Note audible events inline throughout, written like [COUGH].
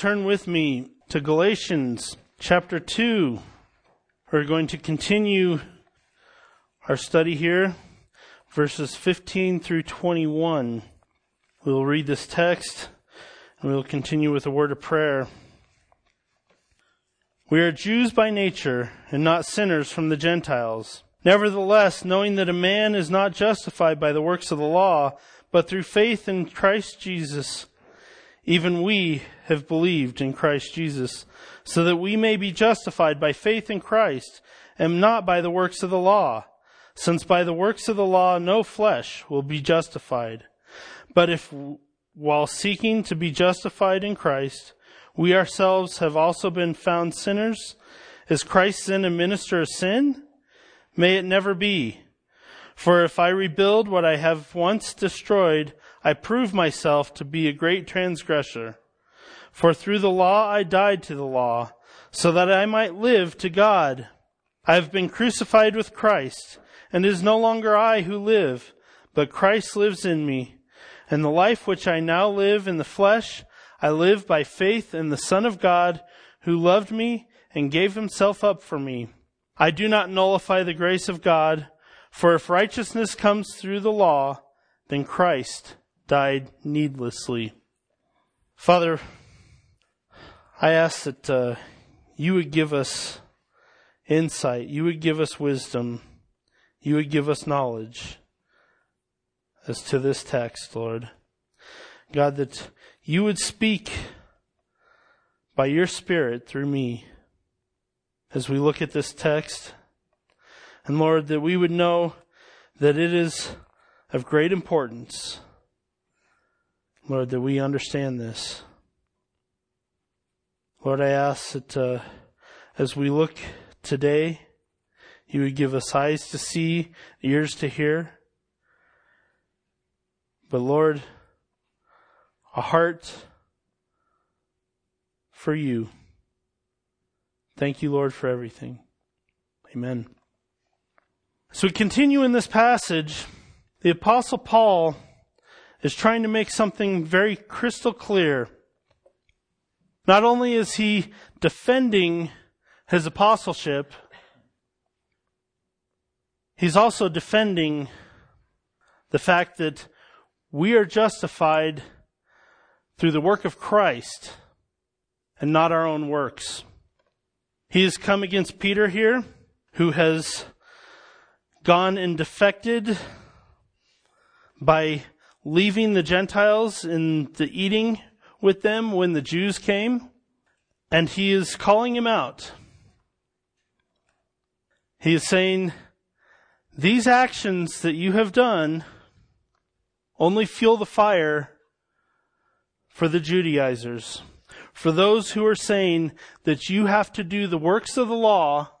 turn with me to Galatians chapter 2. We're going to continue our study here, verses 15 through 21. We will read this text and we will continue with a word of prayer. We are Jews by nature and not sinners from the Gentiles. Nevertheless, knowing that a man is not justified by the works of the law, but through faith in Christ Jesus, even we have believed in Christ Jesus, so that we may be justified by faith in Christ, and not by the works of the law, since by the works of the law no flesh will be justified. But if, while seeking to be justified in Christ, we ourselves have also been found sinners, is Christ then a minister of sin? May it never be. For if I rebuild what I have once destroyed, I prove myself to be a great transgressor. For through the law I died to the law, so that I might live to God. I have been crucified with Christ, and it is no longer I who live, but Christ lives in me. And the life which I now live in the flesh, I live by faith in the Son of God, who loved me and gave himself up for me. I do not nullify the grace of God, for if righteousness comes through the law, then Christ died needlessly. Father, I ask that uh, you would give us insight, you would give us wisdom, you would give us knowledge as to this text, Lord. God, that you would speak by your Spirit through me as we look at this text. And Lord, that we would know that it is of great importance Lord, that we understand this. Lord, I ask that uh, as we look today, you would give us eyes to see, ears to hear. But Lord, a heart for you. Thank you, Lord, for everything. Amen. As we continue in this passage, the Apostle Paul is trying to make something very crystal clear. Not only is he defending his apostleship, he's also defending the fact that we are justified through the work of Christ and not our own works. He has come against Peter here, who has gone and defected by leaving the Gentiles in the eating with them when the Jews came, and he is calling him out. He is saying, These actions that you have done only fuel the fire for the Judaizers, for those who are saying that you have to do the works of the law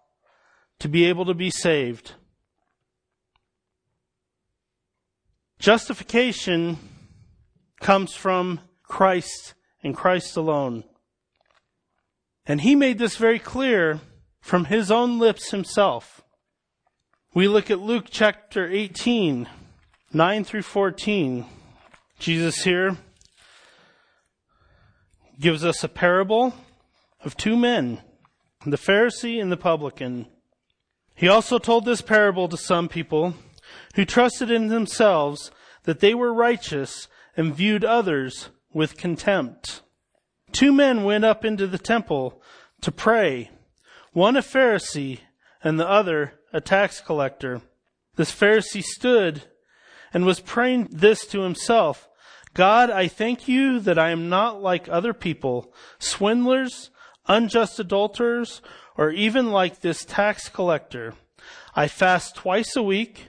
to be able to be saved. Justification comes from Christ and Christ alone. And he made this very clear from his own lips himself. We look at Luke chapter 18, 9 through 14. Jesus here gives us a parable of two men, the Pharisee and the publican. He also told this parable to some people who trusted in themselves that they were righteous and viewed others with contempt. Two men went up into the temple to pray, one a Pharisee and the other a tax collector. This Pharisee stood and was praying this to himself. God, I thank you that I am not like other people, swindlers, unjust adulterers, or even like this tax collector. I fast twice a week.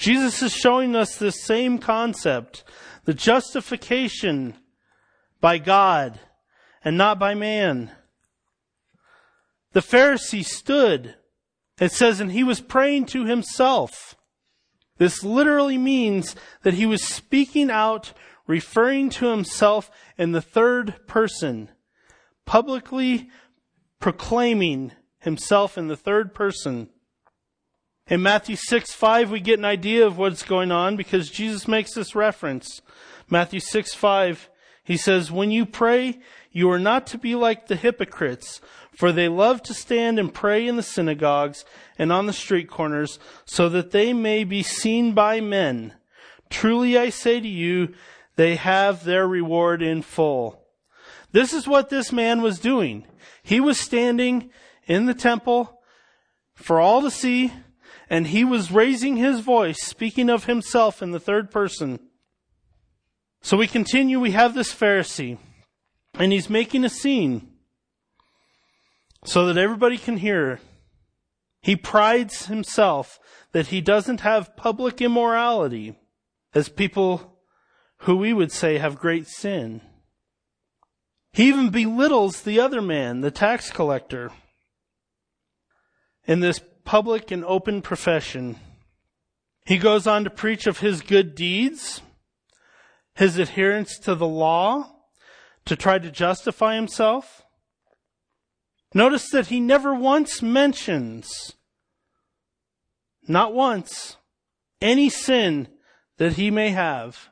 Jesus is showing us this same concept, the justification by God and not by man. The Pharisee stood. It says, and he was praying to himself. This literally means that he was speaking out, referring to himself in the third person, publicly proclaiming himself in the third person. In Matthew 6 5, we get an idea of what's going on because Jesus makes this reference. Matthew 6 5, he says, When you pray, you are not to be like the hypocrites, for they love to stand and pray in the synagogues and on the street corners, so that they may be seen by men. Truly I say to you, they have their reward in full. This is what this man was doing. He was standing in the temple for all to see, and he was raising his voice, speaking of himself in the third person. So we continue, we have this Pharisee, and he's making a scene so that everybody can hear. He prides himself that he doesn't have public immorality as people who we would say have great sin. He even belittles the other man, the tax collector, in this public and open profession. He goes on to preach of his good deeds, his adherence to the law, to try to justify himself. Notice that he never once mentions, not once, any sin that he may have.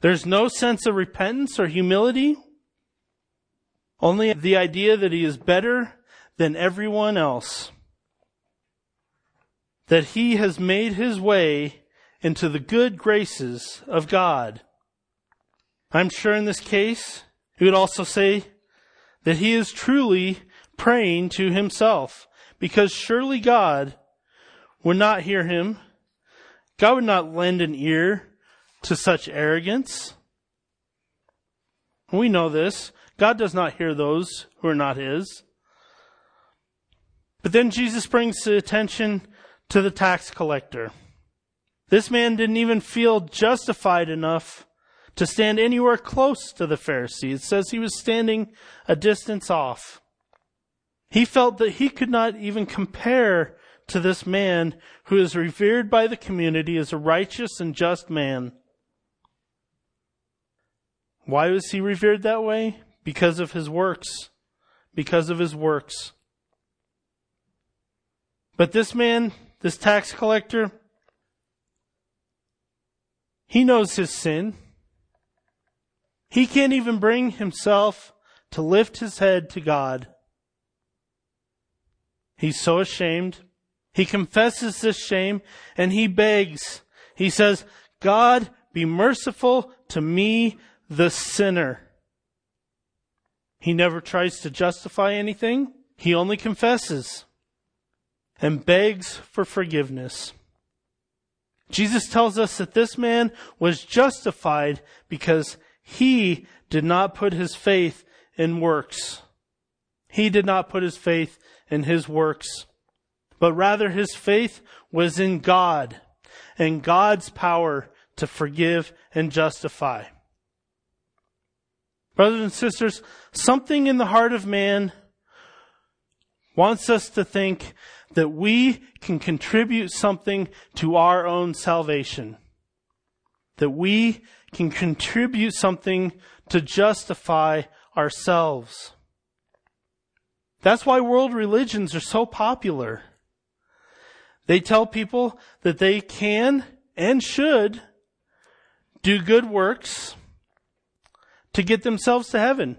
There's no sense of repentance or humility, only the idea that he is better than everyone else. That he has made his way into the good graces of God. I'm sure in this case, he would also say, that he is truly praying to himself because surely God would not hear him. God would not lend an ear to such arrogance. We know this. God does not hear those who are not his. But then Jesus brings the attention to the tax collector. This man didn't even feel justified enough to stand anywhere close to the Pharisee. It says he was standing a distance off. He felt that he could not even compare to this man who is revered by the community as a righteous and just man. Why was he revered that way? Because of his works. Because of his works. But this man, this tax collector, he knows his sin. He can't even bring himself to lift his head to God. He's so ashamed. He confesses this shame and he begs. He says, God, be merciful to me, the sinner. He never tries to justify anything. He only confesses and begs for forgiveness. Jesus tells us that this man was justified because he did not put his faith in works. He did not put his faith in his works, but rather his faith was in God and God's power to forgive and justify. Brothers and sisters, something in the heart of man wants us to think that we can contribute something to our own salvation. That we can contribute something to justify ourselves. That's why world religions are so popular. They tell people that they can and should do good works to get themselves to heaven.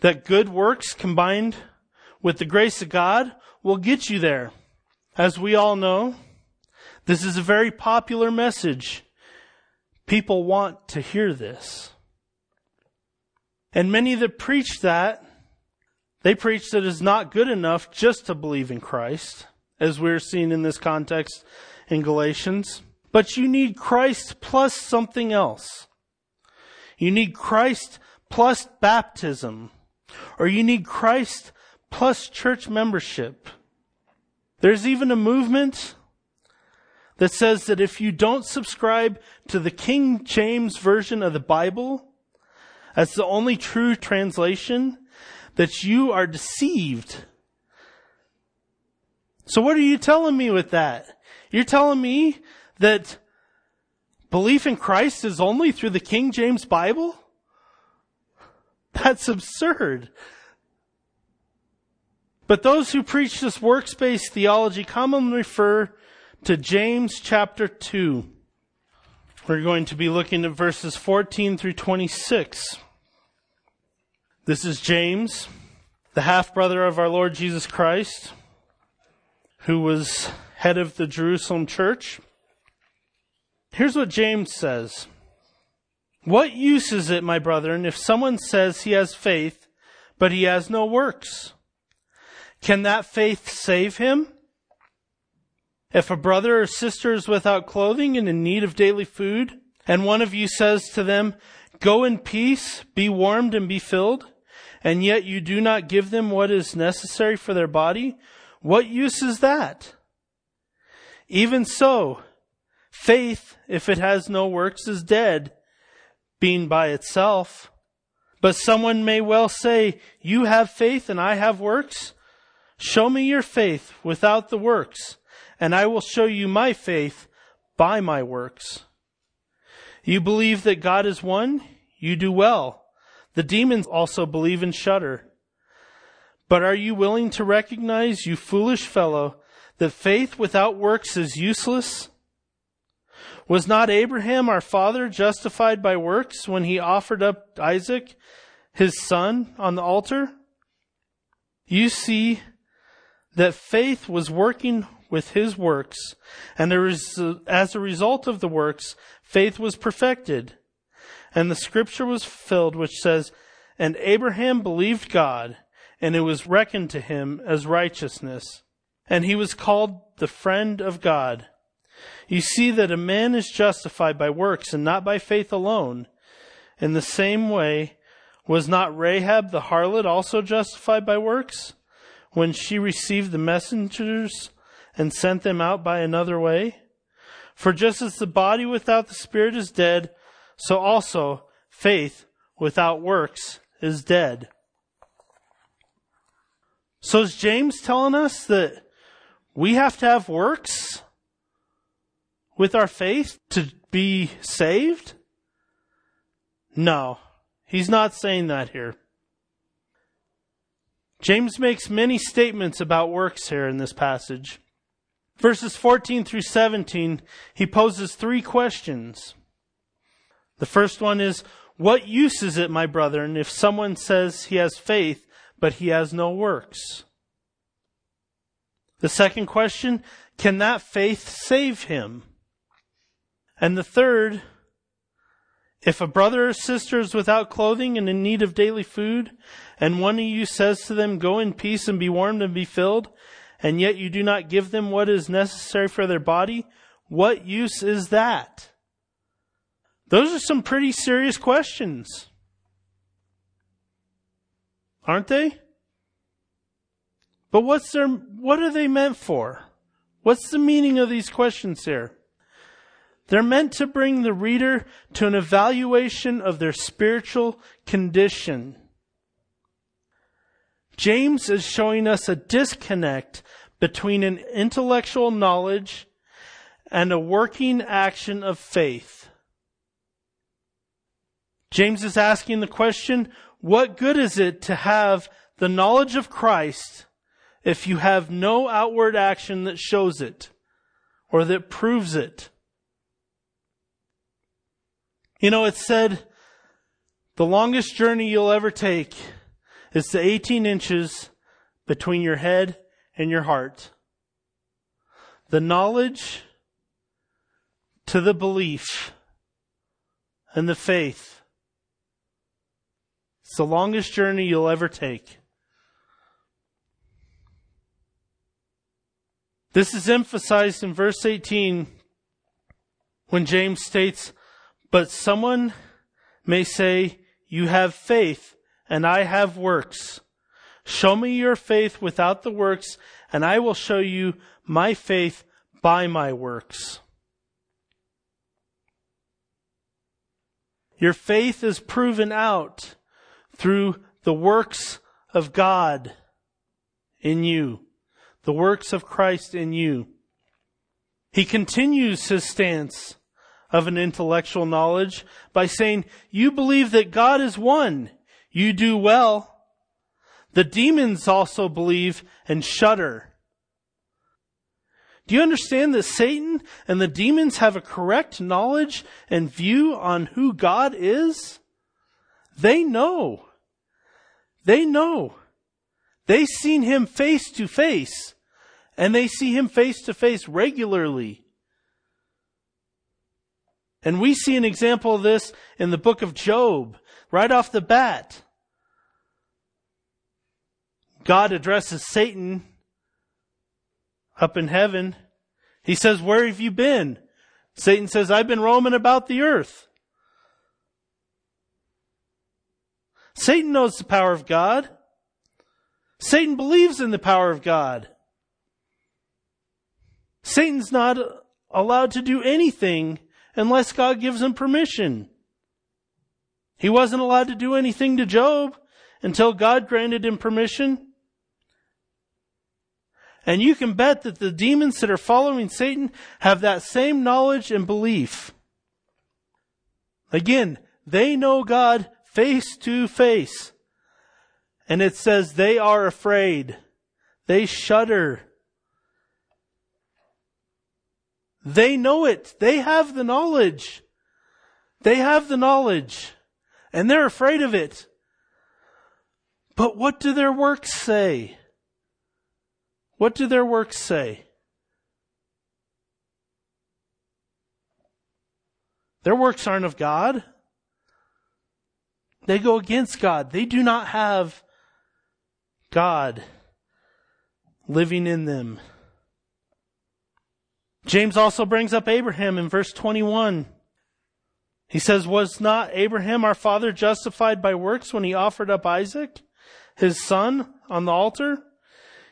That good works combined with the grace of God will get you there. As we all know, this is a very popular message People want to hear this. And many that preach that, they preach that it's not good enough just to believe in Christ, as we're seeing in this context in Galatians. But you need Christ plus something else. You need Christ plus baptism. Or you need Christ plus church membership. There's even a movement that says that if you don't subscribe to the King James Version of the Bible, That's the only true translation that you are deceived. So what are you telling me with that? You're telling me that belief in Christ is only through the King James Bible? That's absurd. But those who preach this works-based theology commonly refer to James chapter 2. We're going to be looking at verses 14 through 26. This is James, the half brother of our Lord Jesus Christ, who was head of the Jerusalem church. Here's what James says. What use is it, my brethren, if someone says he has faith, but he has no works? Can that faith save him? If a brother or sister is without clothing and in need of daily food, and one of you says to them, Go in peace, be warmed and be filled, and yet you do not give them what is necessary for their body, what use is that? Even so, faith, if it has no works, is dead, being by itself. But someone may well say, You have faith and I have works. Show me your faith without the works, and I will show you my faith by my works. You believe that God is one? You do well. The demons also believe and shudder. But are you willing to recognize, you foolish fellow, that faith without works is useless? Was not Abraham our father justified by works when he offered up Isaac, his son, on the altar? You see that faith was working with his works, and as a result of the works, faith was perfected. And the scripture was fulfilled, which says, And Abraham believed God, and it was reckoned to him as righteousness. And he was called the friend of God. You see that a man is justified by works and not by faith alone. In the same way, was not Rahab the harlot also justified by works? When she received the messengers and sent them out by another way? For just as the body without the spirit is dead, so also faith without works is dead. So is James telling us that we have to have works with our faith to be saved? No, he's not saying that here. James makes many statements about works here in this passage. Verses 14 through 17, he poses three questions. The first one is, What use is it, my brethren, if someone says he has faith, but he has no works? The second question, Can that faith save him? And the third, if a brother or sister is without clothing and in need of daily food, and one of you says to them, Go in peace and be warmed and be filled, and yet you do not give them what is necessary for their body, what use is that? Those are some pretty serious questions. Aren't they? But what's their, what are they meant for? What's the meaning of these questions here? They're meant to bring the reader to an evaluation of their spiritual condition. James is showing us a disconnect between an intellectual knowledge and a working action of faith. James is asking the question, what good is it to have the knowledge of Christ if you have no outward action that shows it or that proves it? You know, it said the longest journey you'll ever take is the 18 inches between your head and your heart. The knowledge to the belief and the faith. It's the longest journey you'll ever take. This is emphasized in verse 18 when James states, but someone may say, You have faith, and I have works. Show me your faith without the works, and I will show you my faith by my works. Your faith is proven out through the works of God in you, the works of Christ in you. He continues his stance of an intellectual knowledge by saying, you believe that God is one. You do well. The demons also believe and shudder. Do you understand that Satan and the demons have a correct knowledge and view on who God is? They know. They know. They've seen him face to face and they see him face to face regularly. And we see an example of this in the book of Job, right off the bat. God addresses Satan up in heaven. He says, Where have you been? Satan says, I've been roaming about the earth. Satan knows the power of God. Satan believes in the power of God. Satan's not allowed to do anything unless God gives him permission. He wasn't allowed to do anything to Job until God granted him permission. And you can bet that the demons that are following Satan have that same knowledge and belief. Again, they know God face to face. And it says they are afraid. They shudder. They know it. They have the knowledge. They have the knowledge. And they're afraid of it. But what do their works say? What do their works say? Their works aren't of God. They go against God. They do not have God living in them. James also brings up Abraham in verse 21. He says, Was not Abraham our father justified by works when he offered up Isaac, his son, on the altar?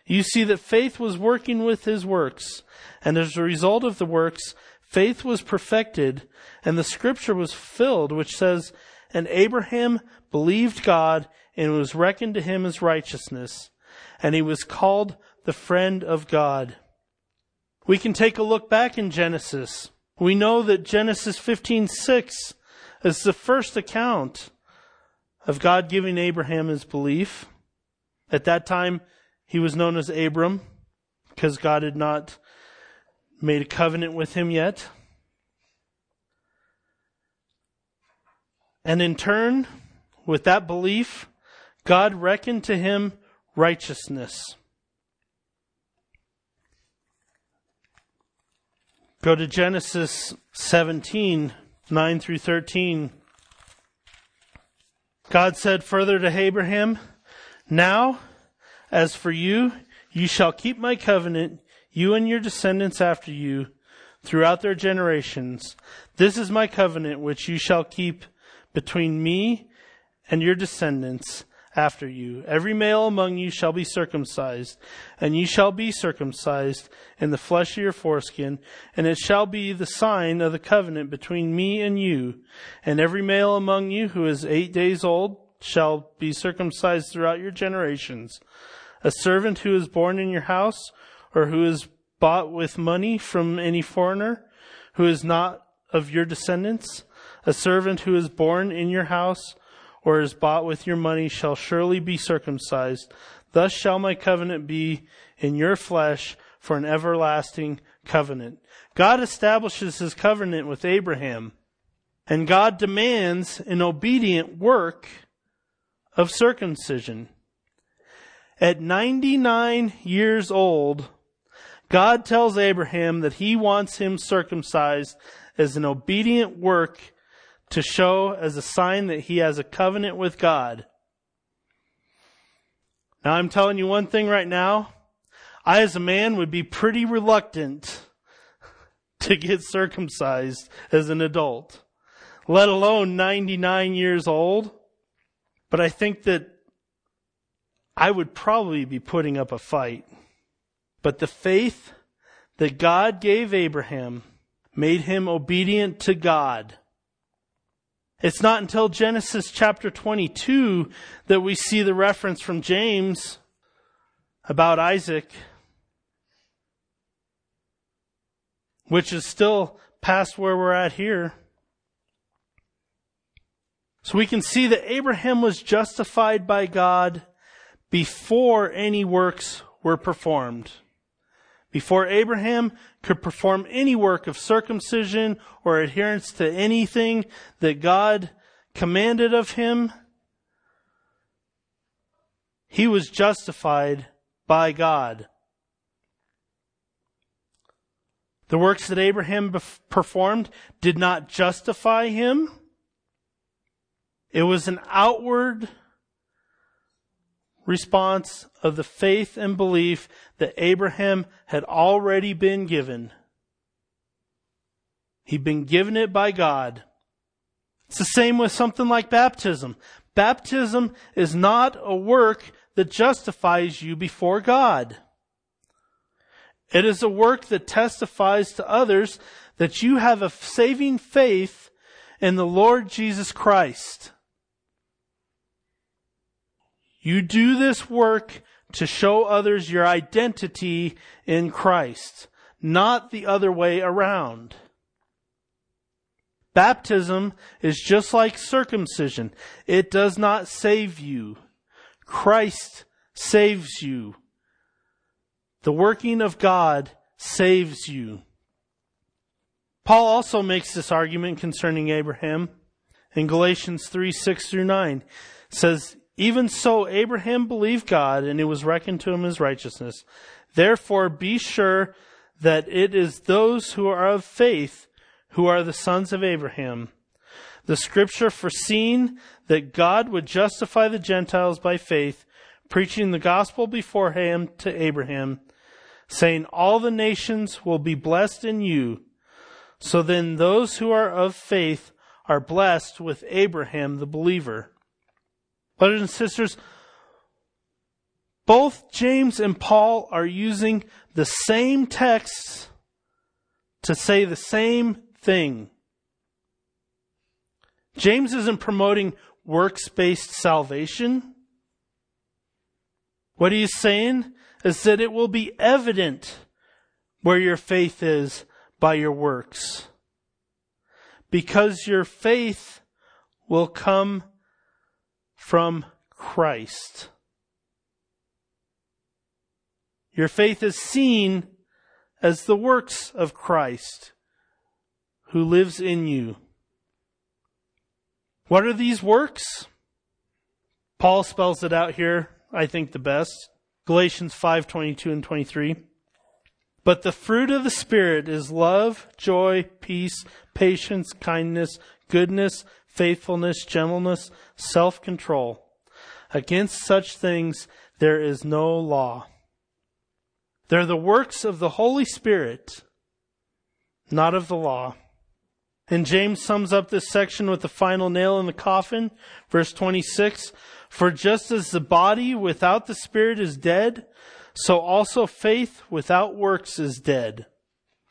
You see that faith was working with his works, and as a result of the works, faith was perfected, and the scripture was filled, which says, And Abraham believed God, and was reckoned to him as righteousness, and he was called the friend of God. We can take a look back in Genesis. We know that Genesis 15:6 is the first account of God giving Abraham his belief. At that time, he was known as Abram because God had not made a covenant with him yet. And in turn, with that belief, God reckoned to him righteousness. Go to Genesis 17, 9 through 13. God said further to Abraham, Now, as for you, you shall keep my covenant, you and your descendants after you, throughout their generations. This is my covenant which you shall keep between me and your descendants after you. Every male among you shall be circumcised, and ye shall be circumcised in the flesh of your foreskin, and it shall be the sign of the covenant between me and you. And every male among you who is eight days old shall be circumcised throughout your generations. A servant who is born in your house, or who is bought with money from any foreigner, who is not of your descendants, a servant who is born in your house, or is bought with your money, shall surely be circumcised. Thus shall my covenant be in your flesh for an everlasting covenant. God establishes his covenant with Abraham, and God demands an obedient work of circumcision. At 99 years old, God tells Abraham that he wants him circumcised as an obedient work to show as a sign that he has a covenant with God. Now I'm telling you one thing right now. I as a man would be pretty reluctant [LAUGHS] to get circumcised as an adult, let alone 99 years old. But I think that I would probably be putting up a fight. But the faith that God gave Abraham made him obedient to God. It's not until Genesis chapter 22 that we see the reference from James about Isaac, which is still past where we're at here. So we can see that Abraham was justified by God before any works were performed. Before Abraham could perform any work of circumcision or adherence to anything that God commanded of him, he was justified by God. The works that Abraham performed did not justify him. It was an outward response of the faith and belief that Abraham had already been given. He'd been given it by God. It's the same with something like baptism. Baptism is not a work that justifies you before God. It is a work that testifies to others that you have a saving faith in the Lord Jesus Christ. You do this work to show others your identity in Christ, not the other way around. Baptism is just like circumcision. It does not save you. Christ saves you. The working of God saves you. Paul also makes this argument concerning Abraham in Galatians 3, 6 through 9. says, even so, Abraham believed God, and it was reckoned to him as righteousness. Therefore, be sure that it is those who are of faith who are the sons of Abraham. The scripture foreseen that God would justify the Gentiles by faith, preaching the gospel beforehand to Abraham, saying, All the nations will be blessed in you. So then those who are of faith are blessed with Abraham the believer. Brothers and sisters, both James and Paul are using the same texts to say the same thing. James isn't promoting works based salvation. What he's saying is that it will be evident where your faith is by your works. Because your faith will come from Christ. Your faith is seen as the works of Christ who lives in you. What are these works? Paul spells it out here, I think the best. Galatians 5:22 and 23. But the fruit of the spirit is love, joy, peace, patience, kindness, goodness, faithfulness, gentleness, self control. Against such things there is no law. They're the works of the Holy Spirit, not of the law. And James sums up this section with the final nail in the coffin, verse 26. For just as the body without the spirit is dead, so also faith without works is dead.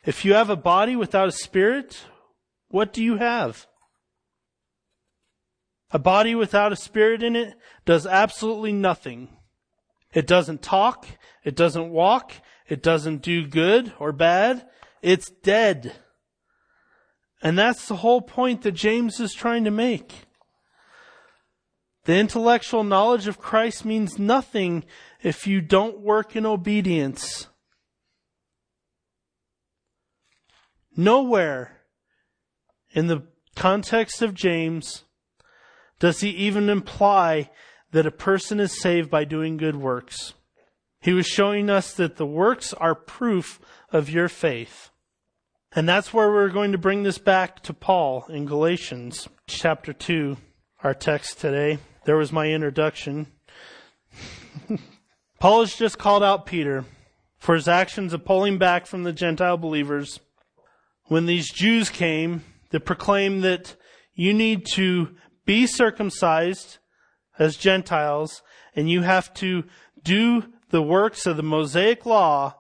If you have a body without a spirit, what do you have? A body without a spirit in it does absolutely nothing. It doesn't talk. It doesn't walk. It doesn't do good or bad. It's dead. And that's the whole point that James is trying to make. The intellectual knowledge of Christ means nothing if you don't work in obedience. Nowhere in the context of James does he even imply that a person is saved by doing good works. He was showing us that the works are proof of your faith. And that's where we're going to bring this back to Paul in Galatians chapter 2, our text today. There was my introduction. [LAUGHS] Paul has just called out Peter for his actions of pulling back from the Gentile believers when these Jews came that proclaimed that you need to be circumcised as Gentiles, and you have to do the works of the Mosaic law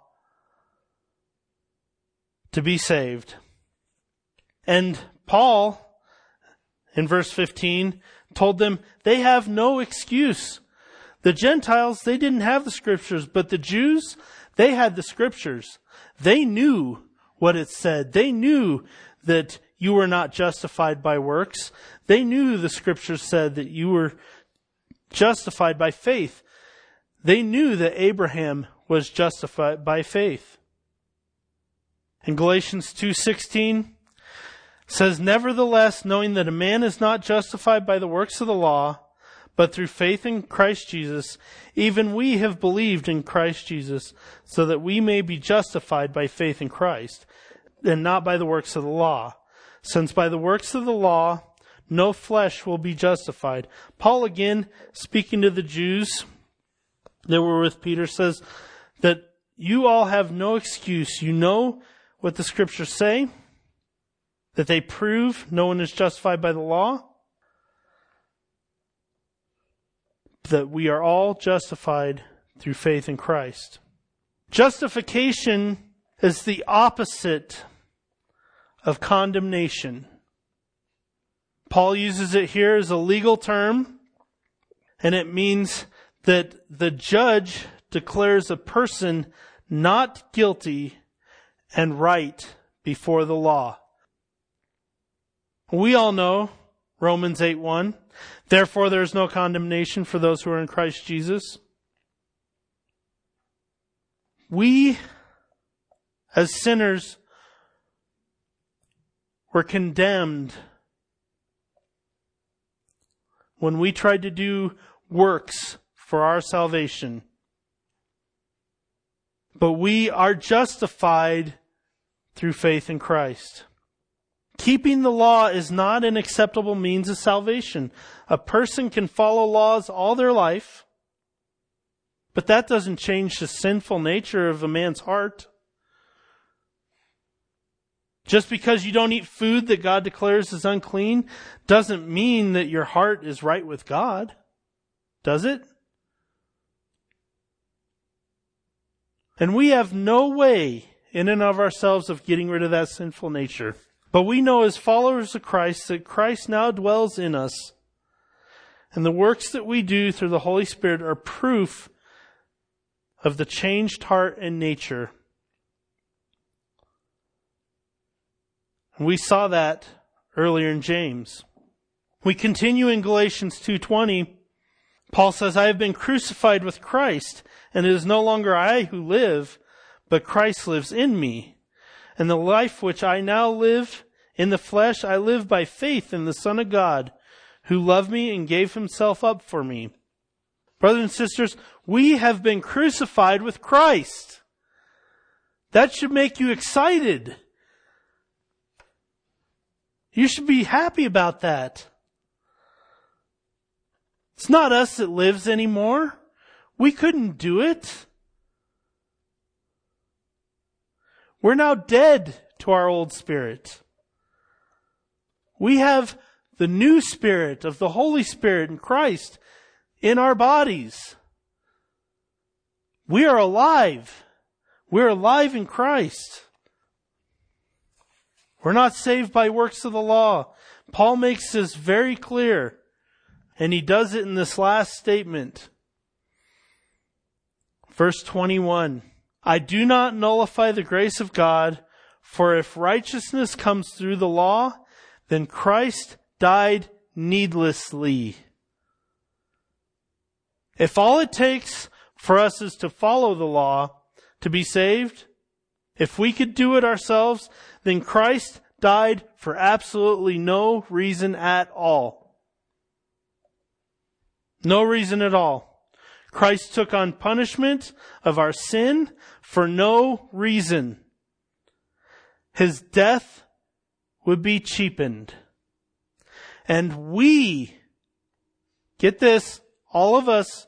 to be saved. And Paul in verse 15 told them they have no excuse. The Gentiles, they didn't have the scriptures, but the Jews, they had the scriptures. They knew what it said. They knew that you were not justified by works. They knew the scriptures said that you were justified by faith. They knew that Abraham was justified by faith. In Galatians 2:16 says nevertheless knowing that a man is not justified by the works of the law but through faith in Christ Jesus even we have believed in Christ Jesus so that we may be justified by faith in Christ and not by the works of the law since by the works of the law no flesh will be justified Paul again speaking to the Jews that were with Peter says that you all have no excuse you know what the scriptures say that they prove no one is justified by the law? That we are all justified through faith in Christ. Justification is the opposite of condemnation. Paul uses it here as a legal term, and it means that the judge declares a person not guilty and right before the law. We all know Romans 8 1. Therefore, there is no condemnation for those who are in Christ Jesus. We, as sinners, were condemned when we tried to do works for our salvation. But we are justified through faith in Christ. Keeping the law is not an acceptable means of salvation. A person can follow laws all their life, but that doesn't change the sinful nature of a man's heart. Just because you don't eat food that God declares is unclean doesn't mean that your heart is right with God. Does it? And we have no way in and of ourselves of getting rid of that sinful nature. But we know as followers of Christ that Christ now dwells in us. And the works that we do through the Holy Spirit are proof of the changed heart and nature. We saw that earlier in James. We continue in Galatians 2:20. Paul says, "I have been crucified with Christ, and it is no longer I who live, but Christ lives in me. And the life which I now live in the flesh, I live by faith in the Son of God, who loved me and gave himself up for me. Brothers and sisters, we have been crucified with Christ. That should make you excited. You should be happy about that. It's not us that lives anymore. We couldn't do it. We're now dead to our old spirit. We have the new spirit of the Holy Spirit in Christ in our bodies. We are alive. We're alive in Christ. We're not saved by works of the law. Paul makes this very clear, and he does it in this last statement. Verse 21. I do not nullify the grace of God, for if righteousness comes through the law, then Christ died needlessly. If all it takes for us is to follow the law to be saved, if we could do it ourselves, then Christ died for absolutely no reason at all. No reason at all. Christ took on punishment of our sin for no reason. His death would be cheapened. And we, get this, all of us,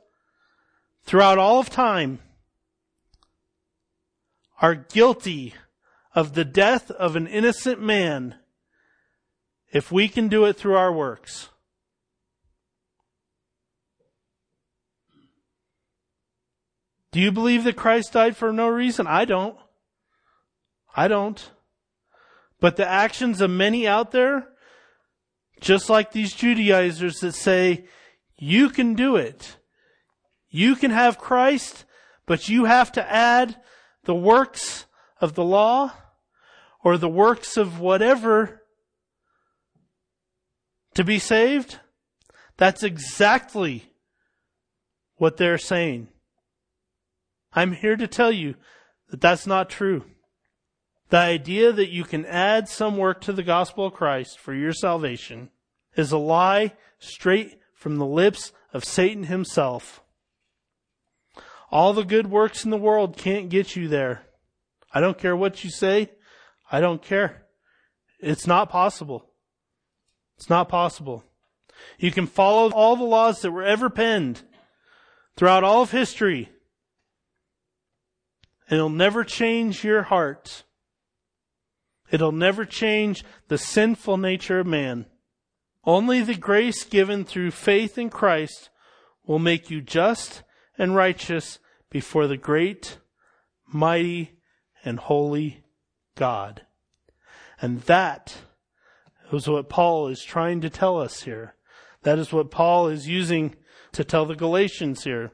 throughout all of time, are guilty of the death of an innocent man if we can do it through our works. Do you believe that Christ died for no reason? I don't. I don't. But the actions of many out there Just like these Judaizers that say, you can do it. You can have Christ, but you have to add the works of the law or the works of whatever to be saved. That's exactly what they're saying. I'm here to tell you that that's not true. The idea that you can add some work to the gospel of Christ for your salvation is a lie straight from the lips of Satan himself. All the good works in the world can't get you there. I don't care what you say. I don't care. It's not possible. It's not possible. You can follow all the laws that were ever penned throughout all of history, and it'll never change your heart. It'll never change the sinful nature of man. Only the grace given through faith in Christ will make you just and righteous before the great, mighty, and holy God. And that is what Paul is trying to tell us here. That is what Paul is using to tell the Galatians here.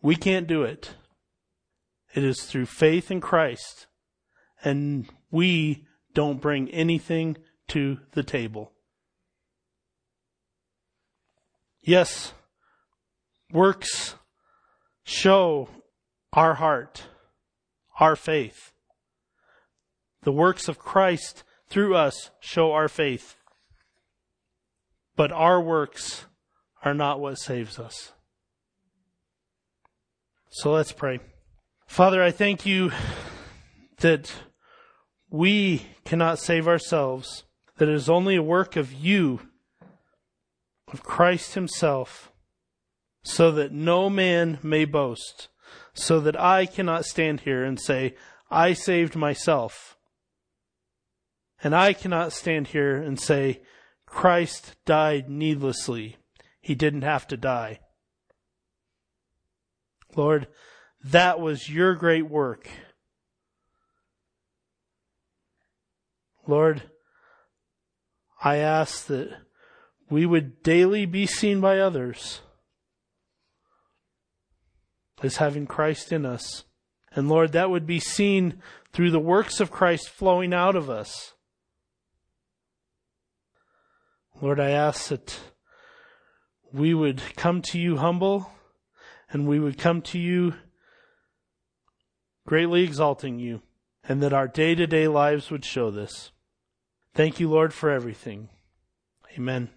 We can't do it. It is through faith in Christ. And we don't bring anything to the table. Yes, works show our heart, our faith. The works of Christ through us show our faith. But our works are not what saves us. So let's pray. Father, I thank you that we cannot save ourselves, that it is only a work of you, of Christ Himself, so that no man may boast, so that I cannot stand here and say, I saved myself. And I cannot stand here and say, Christ died needlessly. He didn't have to die. Lord, that was your great work. Lord, I ask that we would daily be seen by others as having Christ in us. And Lord, that would be seen through the works of Christ flowing out of us. Lord, I ask that we would come to you humble and we would come to you greatly exalting you, and that our day to day lives would show this. Thank you, Lord, for everything. Amen.